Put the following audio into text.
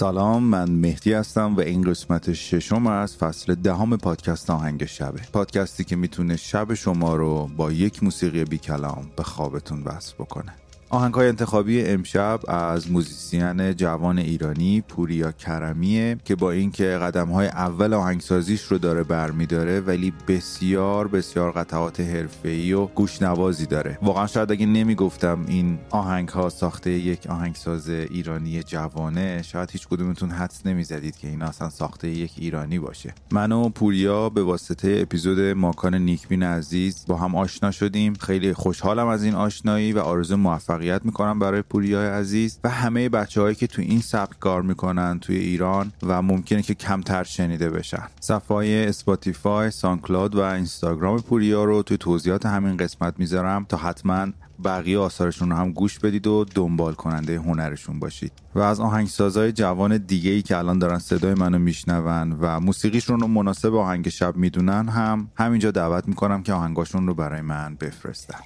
سلام من مهدی هستم و این قسمت ششم از فصل دهم پادکست آهنگ شبه پادکستی که می‌تونه شب شما رو با یک موسیقی بی کلام به خوابتون وصل بکنه. آهنگ های انتخابی امشب از موزیسین جوان ایرانی پوریا کرمیه که با اینکه قدم های اول آهنگسازیش رو داره برمیداره ولی بسیار بسیار قطعات حرفه‌ای و گوشنوازی داره. واقعا شاید اگه نمی‌گفتم این آهنگ ها ساخته یک آهنگساز ایرانی جوانه شاید هیچ کدومتون حدس نمی‌زدید که این اصلا ساخته یک ایرانی باشه. من و پوریا به واسطه اپیزود ماکان نیکبین عزیز با هم آشنا شدیم. خیلی خوشحالم از این آشنایی و آرزو موفق موفقیت می‌کنم برای پوریای عزیز و همه بچههایی که تو این سبک کار می‌کنن توی ایران و ممکنه که کمتر شنیده بشن. صفحه Spotify SoundCloud و اینستاگرام پوریا رو توی توضیحات همین قسمت می‌ذارم تا حتما بقیه آثارشون رو هم گوش بدید و دنبال کننده هنرشون باشید. و از آهنگسازهای جوان دیگه ای که الان دارن صدای منو میشنون و موسیقیشون رو مناسب آهنگ شب می‌دونن هم همینجا دعوت می‌کنم که آهنگاشون رو برای من بفرستن.